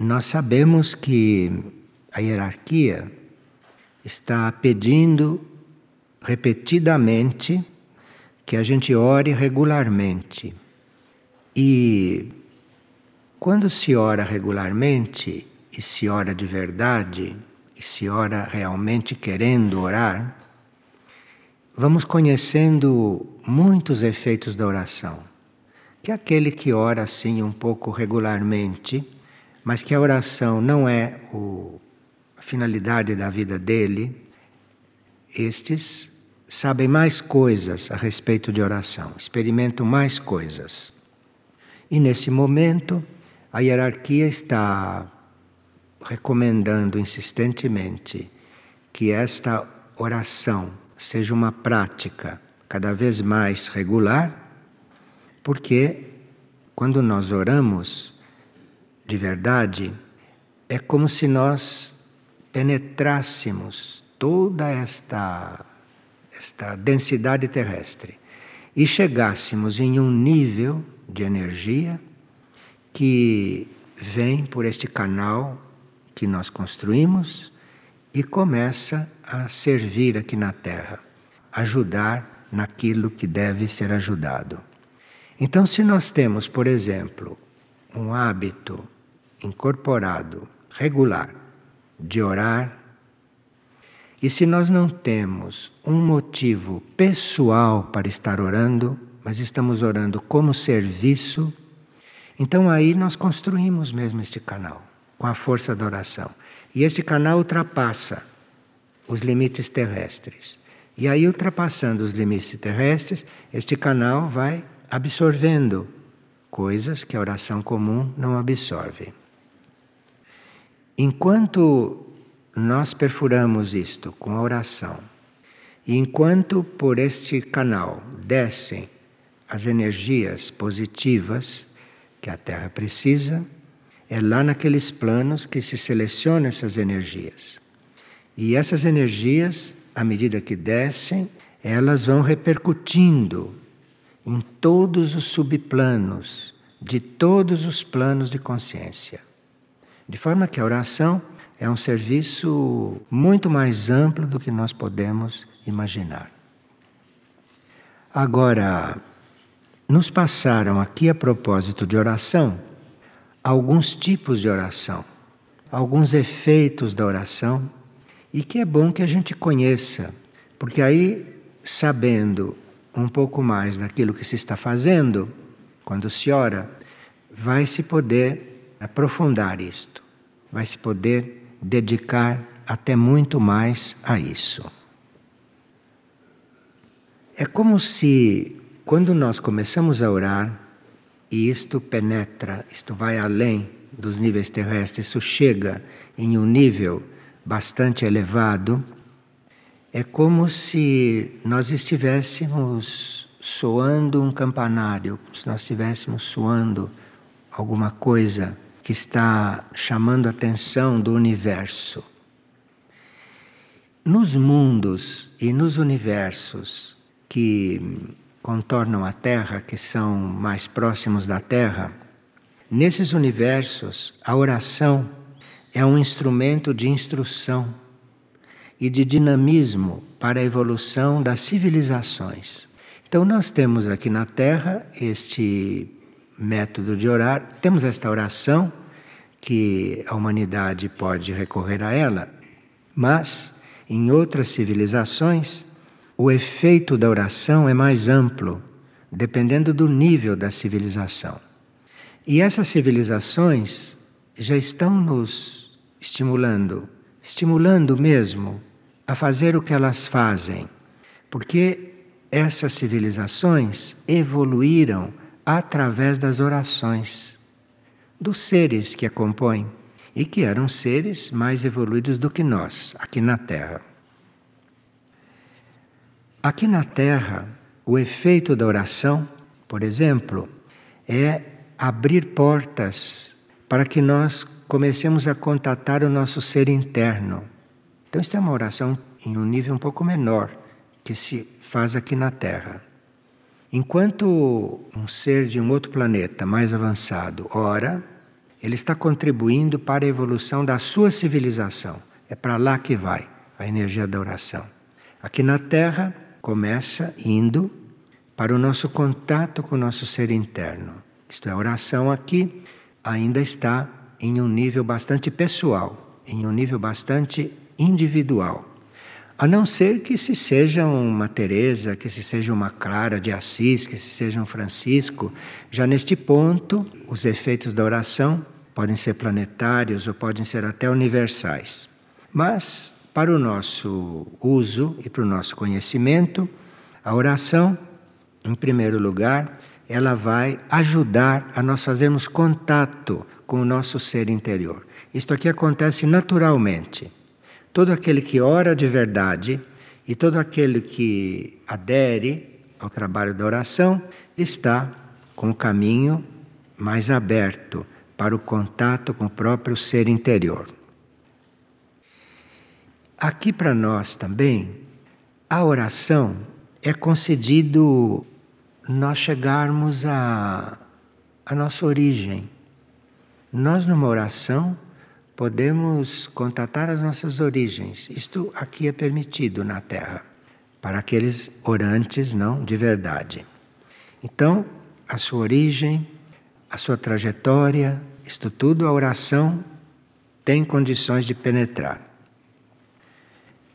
nós sabemos que a hierarquia está pedindo repetidamente que a gente ore regularmente. E quando se ora regularmente e se ora de verdade, e se ora realmente querendo orar, vamos conhecendo muitos efeitos da oração. Que aquele que ora assim um pouco regularmente, mas que a oração não é o, a finalidade da vida dele, estes sabem mais coisas a respeito de oração, experimentam mais coisas. E nesse momento, a hierarquia está recomendando insistentemente que esta oração seja uma prática cada vez mais regular, porque quando nós oramos de verdade, é como se nós penetrássemos toda esta, esta densidade terrestre e chegássemos em um nível de energia que vem por este canal que nós construímos e começa a servir aqui na Terra, ajudar naquilo que deve ser ajudado. Então, se nós temos, por exemplo, um hábito incorporado, regular, de orar, e se nós não temos um motivo pessoal para estar orando, mas estamos orando como serviço, então aí nós construímos mesmo este canal com a força da oração. E esse canal ultrapassa os limites terrestres. E aí, ultrapassando os limites terrestres, este canal vai absorvendo coisas que a oração comum não absorve. Enquanto nós perfuramos isto com a oração, e enquanto por este canal descem as energias positivas que a Terra precisa, é lá naqueles planos que se selecionam essas energias. E essas energias, à medida que descem, elas vão repercutindo em todos os subplanos de todos os planos de consciência. De forma que a oração é um serviço muito mais amplo do que nós podemos imaginar. Agora, nos passaram aqui a propósito de oração alguns tipos de oração, alguns efeitos da oração, e que é bom que a gente conheça, porque aí, sabendo um pouco mais daquilo que se está fazendo, quando se ora, vai se poder aprofundar isto, vai se poder dedicar até muito mais a isso. É como se, quando nós começamos a orar, e isto penetra, isto vai além dos níveis terrestres, isso chega em um nível bastante elevado. É como se nós estivéssemos soando um campanário, se nós estivéssemos soando alguma coisa que está chamando a atenção do universo. Nos mundos e nos universos que contornam a Terra, que são mais próximos da Terra, nesses universos, a oração é um instrumento de instrução e de dinamismo para a evolução das civilizações. Então, nós temos aqui na Terra este método de orar, temos esta oração que a humanidade pode recorrer a ela, mas em outras civilizações o efeito da oração é mais amplo, dependendo do nível da civilização. E essas civilizações já estão nos estimulando, estimulando mesmo a fazer o que elas fazem, porque essas civilizações evoluíram através das orações dos seres que a compõem e que eram seres mais evoluídos do que nós aqui na Terra. Aqui na Terra, o efeito da oração, por exemplo, é abrir portas para que nós comecemos a contatar o nosso ser interno. Então, isso é uma oração em um nível um pouco menor que se faz aqui na Terra. Enquanto um ser de um outro planeta mais avançado ora, ele está contribuindo para a evolução da sua civilização. É para lá que vai a energia da oração. Aqui na Terra, começa indo para o nosso contato com o nosso ser interno. Isto é, a oração aqui ainda está em um nível bastante pessoal, em um nível bastante individual. A não ser que se seja uma Teresa, que se seja uma Clara de Assis, que se seja um Francisco, já neste ponto, os efeitos da oração podem ser planetários ou podem ser até universais. Mas para o nosso uso e para o nosso conhecimento, a oração, em primeiro lugar, ela vai ajudar a nós fazermos contato com o nosso ser interior. Isto aqui acontece naturalmente. Todo aquele que ora de verdade e todo aquele que adere ao trabalho da oração está com o caminho mais aberto para o contato com o próprio ser interior. Aqui para nós também, a oração é concedido nós chegarmos à, à nossa origem. Nós, numa oração, podemos contatar as nossas origens. Isto aqui é permitido na Terra, para aqueles orantes não de verdade. Então, a sua origem, a sua trajetória, isto tudo a oração tem condições de penetrar.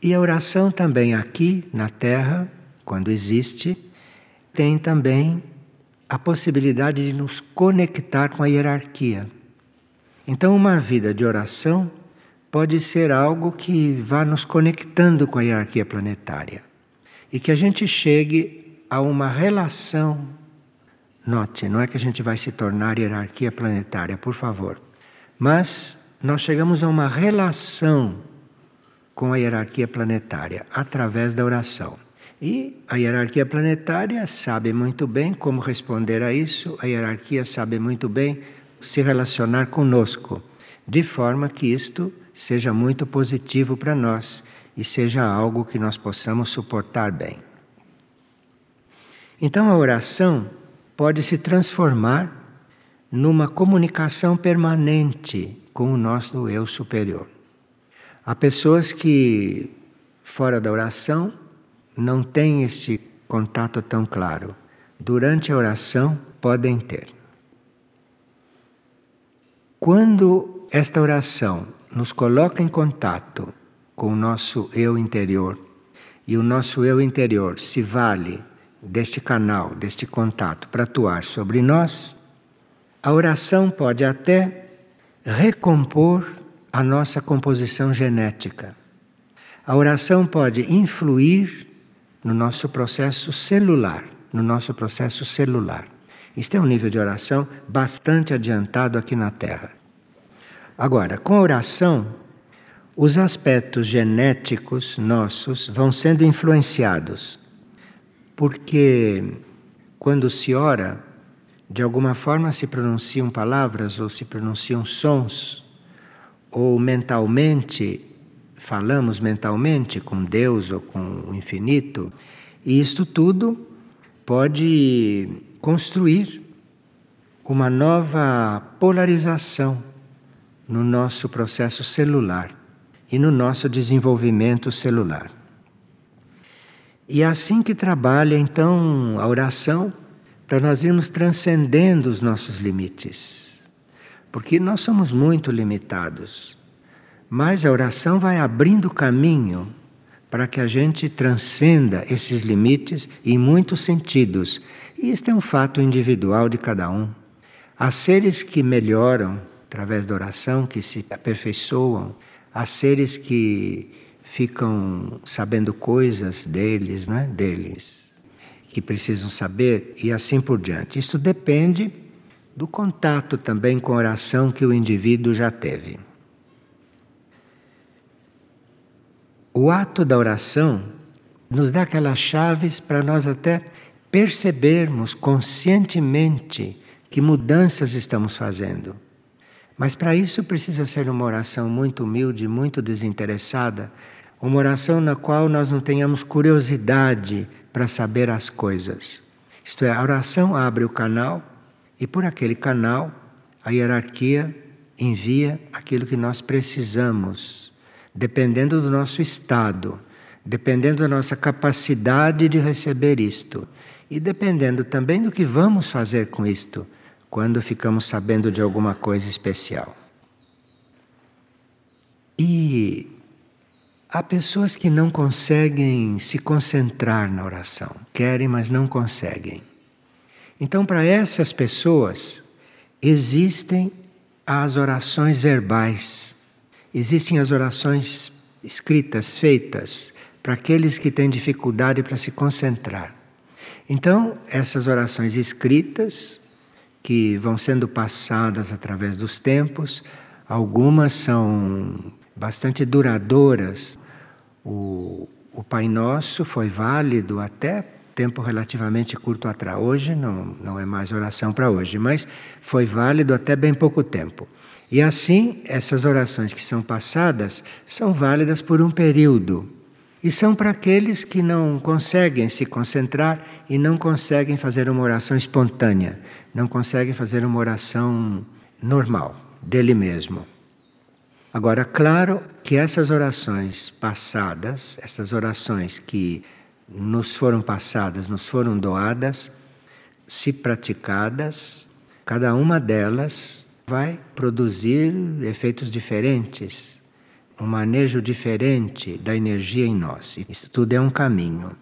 E a oração também aqui na Terra, quando existe, tem também a possibilidade de nos conectar com a hierarquia. Então, uma vida de oração pode ser algo que vá nos conectando com a hierarquia planetária e que a gente chegue a uma relação. Note, não é que a gente vai se tornar hierarquia planetária, por favor, mas nós chegamos a uma relação com a hierarquia planetária através da oração. E a hierarquia planetária sabe muito bem como responder a isso, a hierarquia sabe muito bem se relacionar conosco, de forma que isto seja muito positivo para nós e seja algo que nós possamos suportar bem. Então a oração pode se transformar numa comunicação permanente com o nosso eu superior. Há pessoas que, fora da oração, não têm este contato tão claro. Durante a oração, podem ter. Quando esta oração nos coloca em contato com o nosso eu interior e o nosso eu interior se vale deste canal, deste contato para atuar sobre nós, a oração pode até recompor a nossa composição genética. A oração pode influir no nosso processo celular, no nosso processo celular. Isto é um nível de oração bastante adiantado aqui na Terra. Agora, com a oração, os aspectos genéticos nossos vão sendo influenciados. Porque quando se ora, de alguma forma se pronunciam palavras ou se pronunciam sons, ou mentalmente falamos mentalmente com Deus ou com o infinito, e isto tudo pode construir uma nova polarização no nosso processo celular e no nosso desenvolvimento celular. E é assim que trabalha então a oração para nós irmos transcendendo os nossos limites. Porque nós somos muito limitados. Mas a oração vai abrindo caminho para que a gente transcenda esses limites em muitos sentidos. E este é um fato individual de cada um. Há seres que melhoram através da oração, que se aperfeiçoam, há seres que ficam sabendo coisas deles, não é? Deles, que precisam saber e assim por diante. Isto depende do contato também com a oração que o indivíduo já teve. O ato da oração nos dá aquelas chaves para nós até percebermos conscientemente que mudanças estamos fazendo. Mas para isso precisa ser uma oração muito humilde, muito desinteressada, uma oração na qual nós não tenhamos curiosidade para saber as coisas. Isto é, a oração abre o canal e por aquele canal a hierarquia envia aquilo que nós precisamos, dependendo do nosso estado, dependendo da nossa capacidade de receber isto e dependendo também do que vamos fazer com isto quando ficamos sabendo de alguma coisa especial. E há pessoas que não conseguem se concentrar na oração, querem, mas não conseguem. Então, para essas pessoas, existem as orações verbais, existem as orações escritas, feitas, para aqueles que têm dificuldade para se concentrar. Então, essas orações escritas, que vão sendo passadas através dos tempos, algumas são bastante duradouras. O, o Pai Nosso foi válido até tempo relativamente curto atrás. Hoje não, não é mais oração para hoje, mas foi válido até bem pouco tempo. E assim, essas orações que são passadas são válidas por um período. E são para aqueles que não conseguem se concentrar e não conseguem fazer uma oração espontânea, não conseguem fazer uma oração normal, dele mesmo. Agora, claro que essas orações passadas, essas orações que nos foram passadas, nos foram doadas, se praticadas, cada uma delas vai produzir efeitos diferentes, um manejo diferente da energia em nós. Isso tudo é um caminho.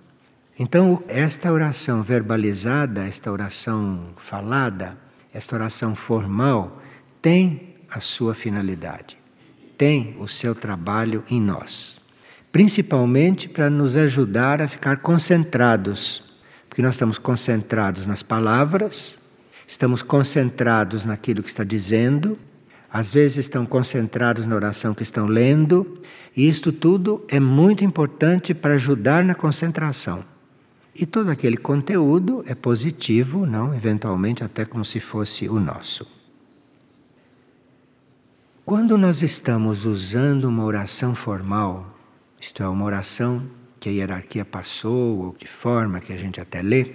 Então, esta oração verbalizada, esta oração falada, esta oração formal, tem a sua finalidade, tem o seu trabalho em nós. Principalmente para nos ajudar a ficar concentrados, porque nós estamos concentrados nas palavras, estamos concentrados naquilo que está dizendo, às vezes estão concentrados na oração que estão lendo, e isto tudo é muito importante para ajudar na concentração. E todo aquele conteúdo é positivo, não, eventualmente até como se fosse o nosso. Quando nós estamos usando uma oração formal, isto é, uma oração que a hierarquia passou, ou de forma que a gente até lê,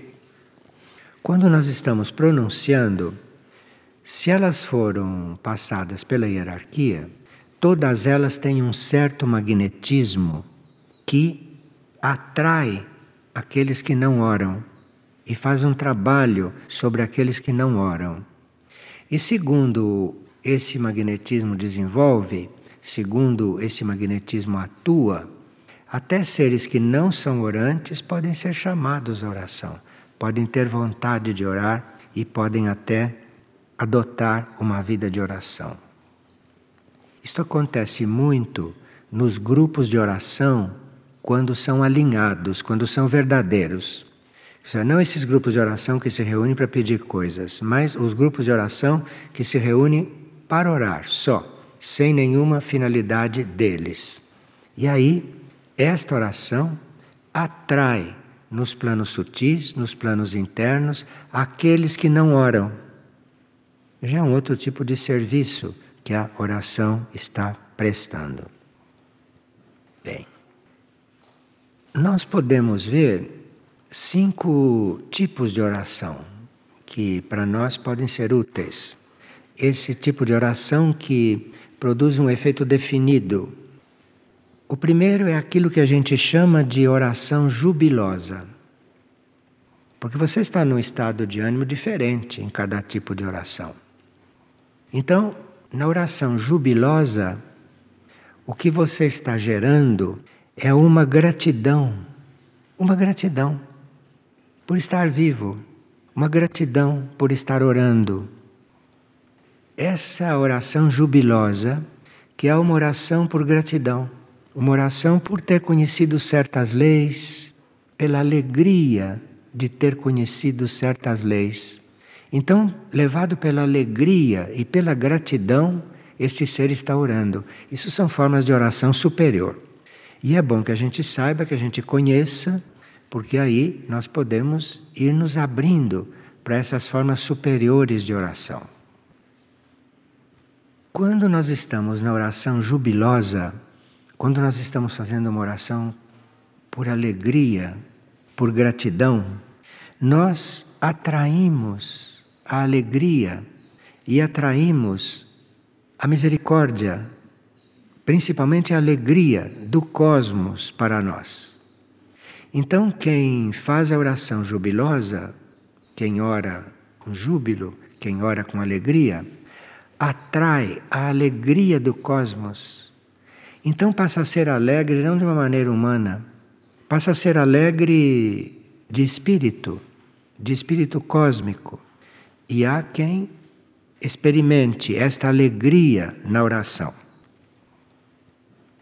quando nós estamos pronunciando, se elas foram passadas pela hierarquia, todas elas têm um certo magnetismo que atrai aqueles que não oram e faz um trabalho sobre aqueles que não oram. E segundo esse magnetismo desenvolve, segundo esse magnetismo atua, até seres que não são orantes podem ser chamados à oração, podem ter vontade de orar e podem até adotar uma vida de oração. Isto acontece muito nos grupos de oração quando são alinhados, quando são verdadeiros. Não esses grupos de oração que se reúnem para pedir coisas, mas os grupos de oração que se reúnem para orar só, sem nenhuma finalidade deles. E aí, esta oração atrai nos planos sutis, nos planos internos, aqueles que não oram. Já é um outro tipo de serviço que a oração está prestando. Bem. Nós podemos ver cinco tipos de oração que para nós podem ser úteis. Esse tipo de oração que produz um efeito definido. O primeiro é aquilo que a gente chama de oração jubilosa. Porque você está num estado de ânimo diferente em cada tipo de oração. Então, na oração jubilosa, o que você está gerando é uma gratidão, uma gratidão por estar vivo, uma gratidão por estar orando. Essa oração jubilosa, que é uma oração por gratidão, uma oração por ter conhecido certas leis, pela alegria de ter conhecido certas leis. Então, levado pela alegria e pela gratidão, este ser está orando. Isso são formas de oração superior. E é bom que a gente saiba, que a gente conheça, porque aí nós podemos ir nos abrindo para essas formas superiores de oração. Quando nós estamos na oração jubilosa, quando nós estamos fazendo uma oração por alegria, por gratidão, nós atraímos a alegria e atraímos a misericórdia, principalmente a alegria do cosmos para nós. Então, quem faz a oração jubilosa, quem ora com júbilo, quem ora com alegria, atrai a alegria do cosmos. Então passa a ser alegre não de uma maneira humana, passa a ser alegre de espírito, de espírito cósmico. E há quem experimente esta alegria na oração.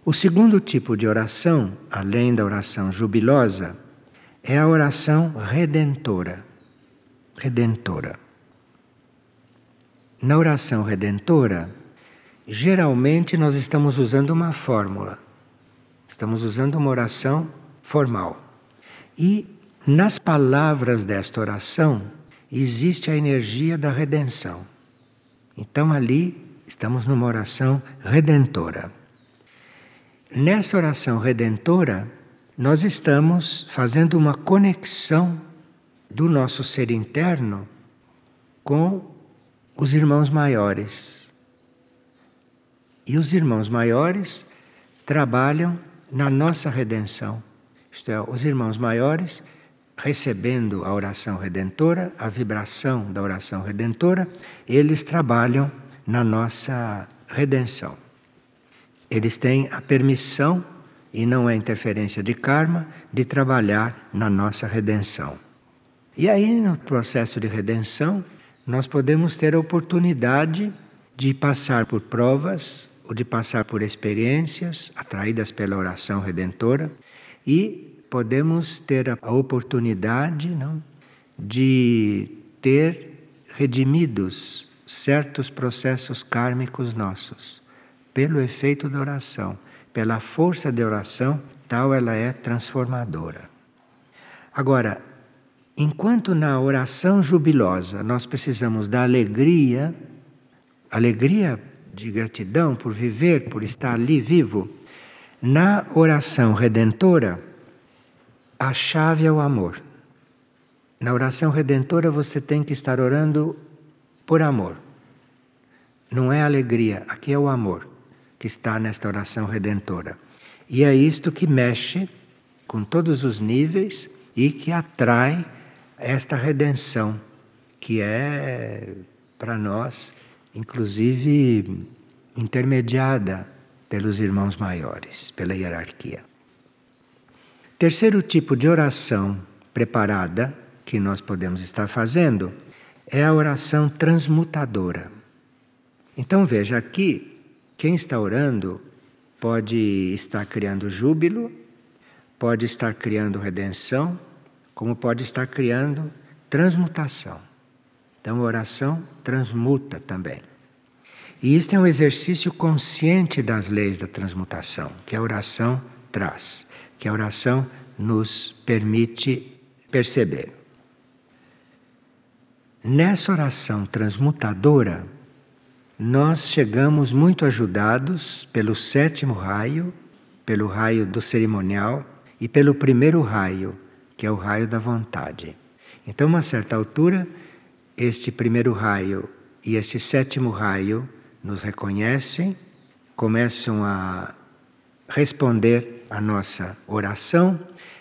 O segundo tipo de oração, além da oração jubilosa, é a oração redentora. Redentora. Na oração redentora, geralmente nós estamos usando uma fórmula. Estamos usando uma oração formal. E nas palavras desta oração existe a energia da redenção. Então ali estamos numa oração redentora. Nessa oração redentora, nós estamos fazendo uma conexão do nosso ser interno com os irmãos maiores. E os irmãos maiores trabalham na nossa redenção. Isto é, os irmãos maiores recebendo a oração redentora, a vibração da oração redentora, eles trabalham na nossa redenção. Eles têm a permissão, e não é interferência de karma, de trabalhar na nossa redenção. E aí, no processo de redenção, nós podemos ter a oportunidade de passar por provas ou de passar por experiências atraídas pela oração redentora e podemos ter a oportunidade não, de ter redimidos certos processos kármicos nossos pelo efeito da oração, pela força da oração, tal ela é transformadora. Agora, Enquanto na oração jubilosa nós precisamos da alegria, alegria de gratidão por viver, por estar ali vivo, na oração redentora, a chave é o amor. Na oração redentora você tem que estar orando por amor. Não é alegria, aqui é o amor que está nesta oração redentora. E é isto que mexe com todos os níveis e que atrai esta redenção, que é para nós, inclusive, intermediada pelos irmãos maiores, pela hierarquia. Terceiro tipo de oração preparada que nós podemos estar fazendo é a oração transmutadora. Então veja aqui, quem está orando pode estar criando júbilo, pode estar criando redenção, como pode estar criando transmutação. Então, a oração transmuta também. E isto é um exercício consciente das leis da transmutação, que a oração traz, que a oração nos permite perceber. Nessa oração transmutadora, nós chegamos muito ajudados pelo sétimo raio, pelo raio do cerimonial e pelo primeiro raio, que é o raio da vontade. Então, a uma certa altura, este primeiro raio e este sétimo raio nos reconhecem, começam a responder à nossa oração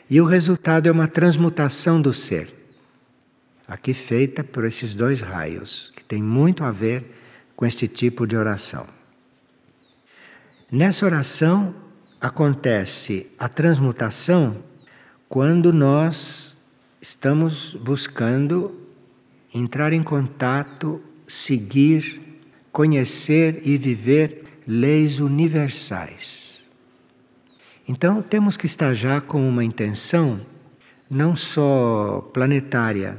e o resultado é uma transmutação do ser. Aqui feita por esses dois raios, que tem muito a ver com este tipo de oração. Nessa oração acontece a transmutação quando nós estamos buscando entrar em contato, seguir, conhecer e viver leis universais. Então temos que estar já com uma intenção não só planetária,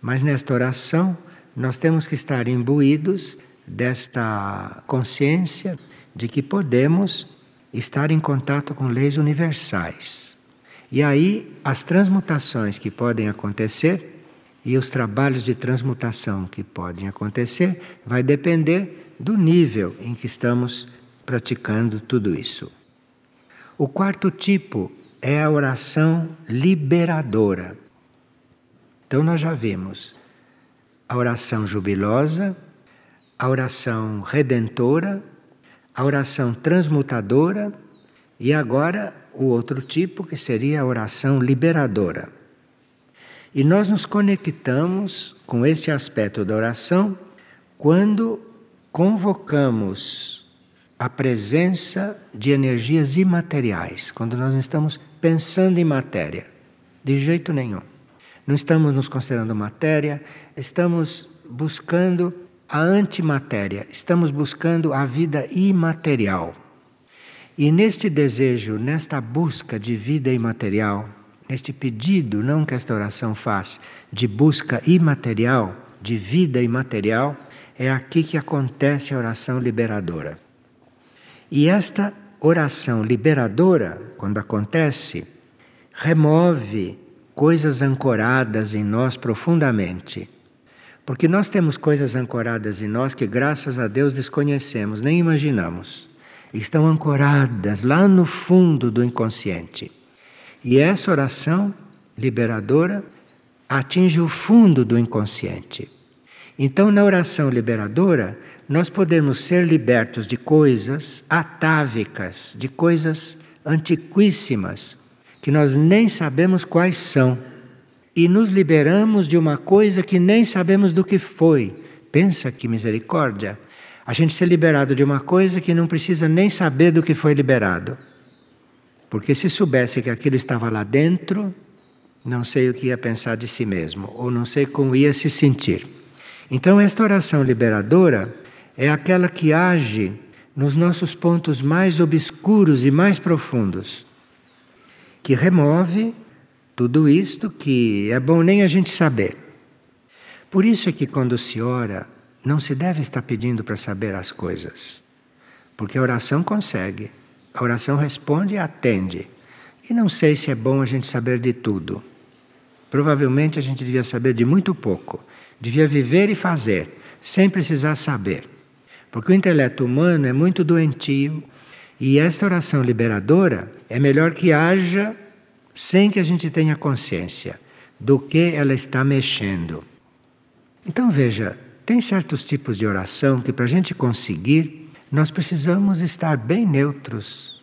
mas nesta oração nós temos que estar imbuídos desta consciência de que podemos estar em contato com leis universais. E aí as transmutações que podem acontecer e os trabalhos de transmutação que podem acontecer vai depender do nível em que estamos praticando tudo isso. O quarto tipo é a oração liberadora. Então nós já vimos a oração jubilosa, a oração redentora, a oração transmutadora e agora o outro tipo que seria a oração liberadora. E nós nos conectamos com este aspecto da oração quando convocamos a presença de energias imateriais, quando nós não estamos pensando em matéria, de jeito nenhum. Não estamos nos considerando matéria, estamos buscando a antimatéria, estamos buscando a vida imaterial. E neste desejo, nesta busca de vida imaterial, neste pedido, não que esta oração faz, de busca imaterial, de vida imaterial, é aqui que acontece a oração liberadora. E esta oração liberadora, quando acontece, remove coisas ancoradas em nós profundamente. Porque nós temos coisas ancoradas em nós que, graças a Deus, desconhecemos, nem imaginamos. Estão ancoradas lá no fundo do inconsciente. E essa oração liberadora atinge o fundo do inconsciente. Então, na oração liberadora, nós podemos ser libertos de coisas atávicas, de coisas antiquíssimas, que nós nem sabemos quais são e nos liberamos de uma coisa que nem sabemos do que foi. Pensa que misericórdia! A gente ser liberado de uma coisa que não precisa nem saber do que foi liberado. Porque se soubesse que aquilo estava lá dentro, não sei o que ia pensar de si mesmo, ou não sei como ia se sentir. Então, esta oração liberadora é aquela que age nos nossos pontos mais obscuros e mais profundos, que remove tudo isto que é bom nem a gente saber. Por isso é que quando se ora, não se deve estar pedindo para saber as coisas. Porque a oração consegue. A oração responde e atende. E não sei se é bom a gente saber de tudo. Provavelmente a gente devia saber de muito pouco. Devia viver e fazer, sem precisar saber. Porque o intelecto humano é muito doentio. E esta oração liberadora é melhor que haja sem que a gente tenha consciência do que ela está mexendo. Então veja, tem certos tipos de oração que para a gente conseguir, nós precisamos estar bem neutros.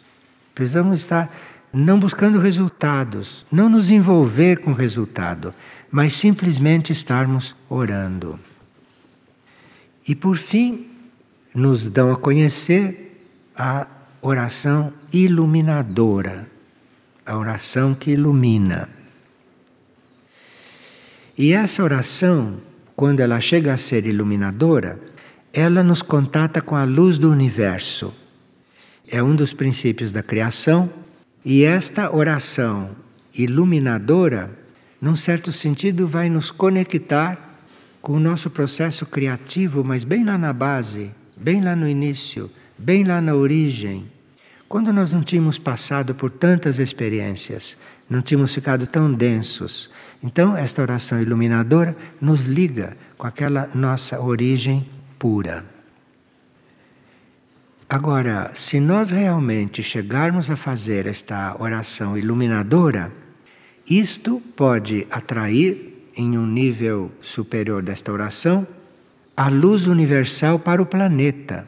Precisamos estar não buscando resultados, não nos envolver com resultado, mas simplesmente estarmos orando. E por fim, nos dão a conhecer a oração iluminadora a oração que ilumina. E essa oração, quando ela chega a ser iluminadora, ela nos contata com a luz do universo. É um dos princípios da criação, e esta oração iluminadora, num certo sentido, vai nos conectar com o nosso processo criativo, mas bem lá na base, bem lá no início, bem lá na origem quando nós não tínhamos passado por tantas experiências, não tínhamos ficado tão densos, então esta oração iluminadora nos liga com aquela nossa origem pura. Agora, se nós realmente chegarmos a fazer esta oração iluminadora, isto pode atrair, em um nível superior desta oração, a luz universal para o planeta.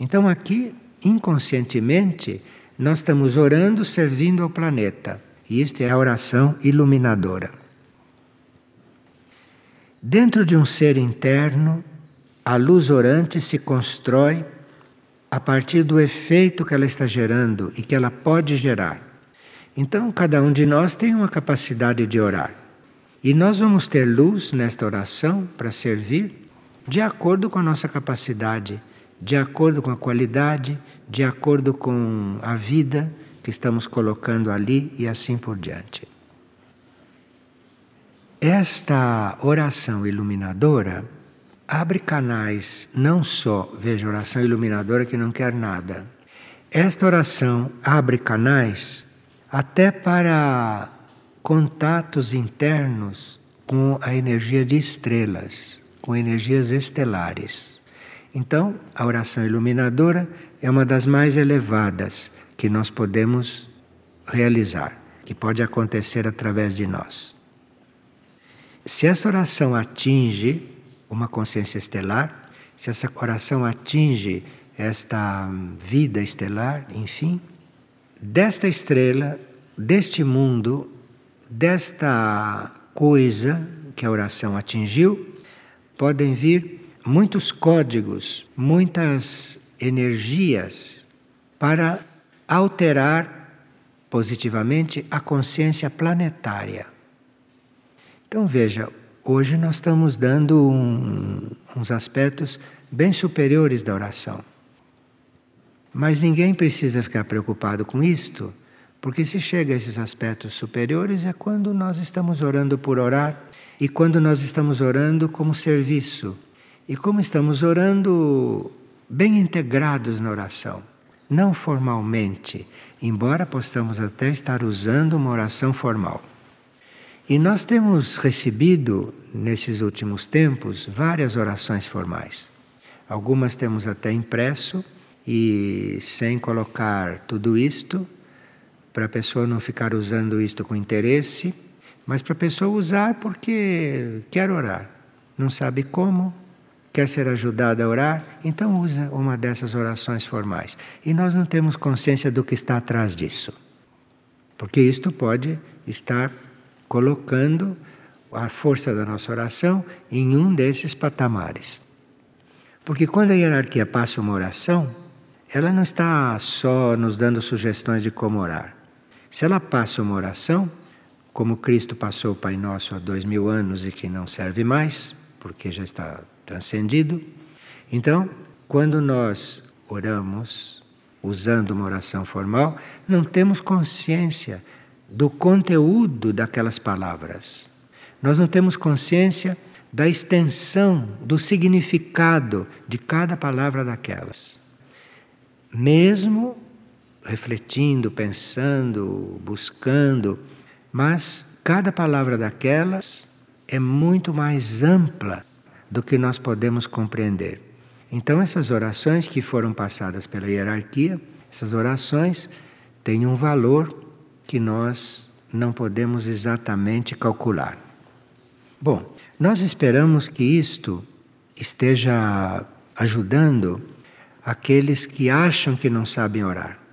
Então, aqui inconscientemente, nós estamos orando servindo ao planeta. E isto é a oração iluminadora. Dentro de um ser interno, a luz orante se constrói a partir do efeito que ela está gerando e que ela pode gerar. Então, cada um de nós tem uma capacidade de orar. E nós vamos ter luz nesta oração para servir de acordo com a nossa capacidade de acordo com a qualidade, de acordo com a vida que estamos colocando ali e assim por diante. Esta oração iluminadora abre canais, não só, veja, oração iluminadora que não quer nada. Esta oração abre canais até para contatos internos com a energia de estrelas, com energias estelares. Então, a oração iluminadora é uma das mais elevadas que nós podemos realizar, que pode acontecer através de nós. Se essa oração atinge uma consciência estelar, se essa oração atinge esta vida estelar, enfim, desta estrela, deste mundo, desta coisa que a oração atingiu, podem vir muitos códigos, muitas energias para alterar positivamente a consciência planetária. Então veja, hoje nós estamos dando um, uns aspectos bem superiores da oração. Mas ninguém precisa ficar preocupado com isto, porque se chega a esses aspectos superiores é quando nós estamos orando por orar e quando nós estamos orando como serviço e como estamos orando bem integrados na oração, não formalmente, embora possamos até estar usando uma oração formal. E nós temos recebido, nesses últimos tempos, várias orações formais. Algumas temos até impresso e sem colocar tudo isto, para a pessoa não ficar usando isto com interesse, mas para a pessoa usar porque quer orar, não sabe como, quer ser ajudada a orar, então usa uma dessas orações formais. E nós não temos consciência do que está atrás disso. Porque isto pode estar colocando a força da nossa oração em um desses patamares. Porque quando a hierarquia passa uma oração, ela não está só nos dando sugestões de como orar. Se ela passa uma oração, como Cristo passou o Pai Nosso há dois mil anos e que não serve mais, porque já está transcendido, então, quando nós oramos usando uma oração formal, não temos consciência do conteúdo daquelas palavras. Nós não temos consciência da extensão, do significado de cada palavra daquelas mesmo refletindo, pensando, buscando, mas cada palavra daquelas é muito mais ampla do que nós podemos compreender. Então, essas orações que foram passadas pela hierarquia, essas orações têm um valor que nós não podemos exatamente calcular. Bom, nós esperamos que isto esteja ajudando aqueles que acham que não sabem orar.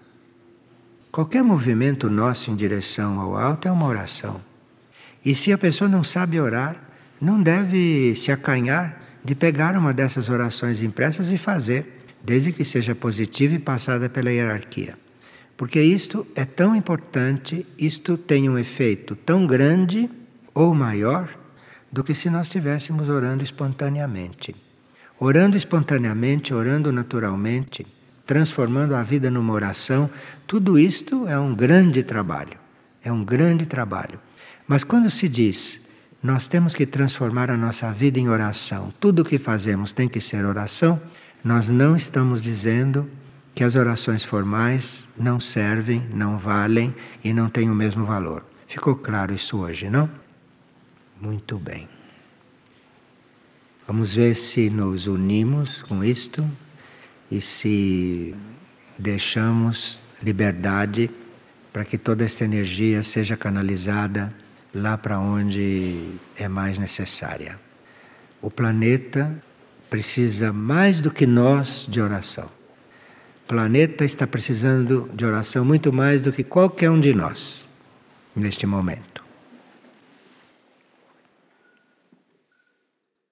Qualquer movimento nosso em direção ao alto é uma oração. E se a pessoa não sabe orar, não deve se acanhar de pegar uma dessas orações impressas e fazer, desde que seja positiva e passada pela hierarquia. Porque isto é tão importante, isto tem um efeito tão grande ou maior do que se nós estivéssemos orando espontaneamente. Orando espontaneamente, orando naturalmente, transformando a vida numa oração, tudo isto é um grande trabalho. É um grande trabalho. Mas quando se diz, nós temos que transformar a nossa vida em oração, tudo o que fazemos tem que ser oração, nós não estamos dizendo que as orações formais não servem, não valem e não têm o mesmo valor. Ficou claro isso hoje, não? Muito bem. Vamos ver se nos unimos com isto e se deixamos liberdade para que toda esta energia seja canalizada lá para onde é mais necessária. O planeta precisa mais do que nós de oração. O planeta está precisando de oração muito mais do que qualquer um de nós neste momento.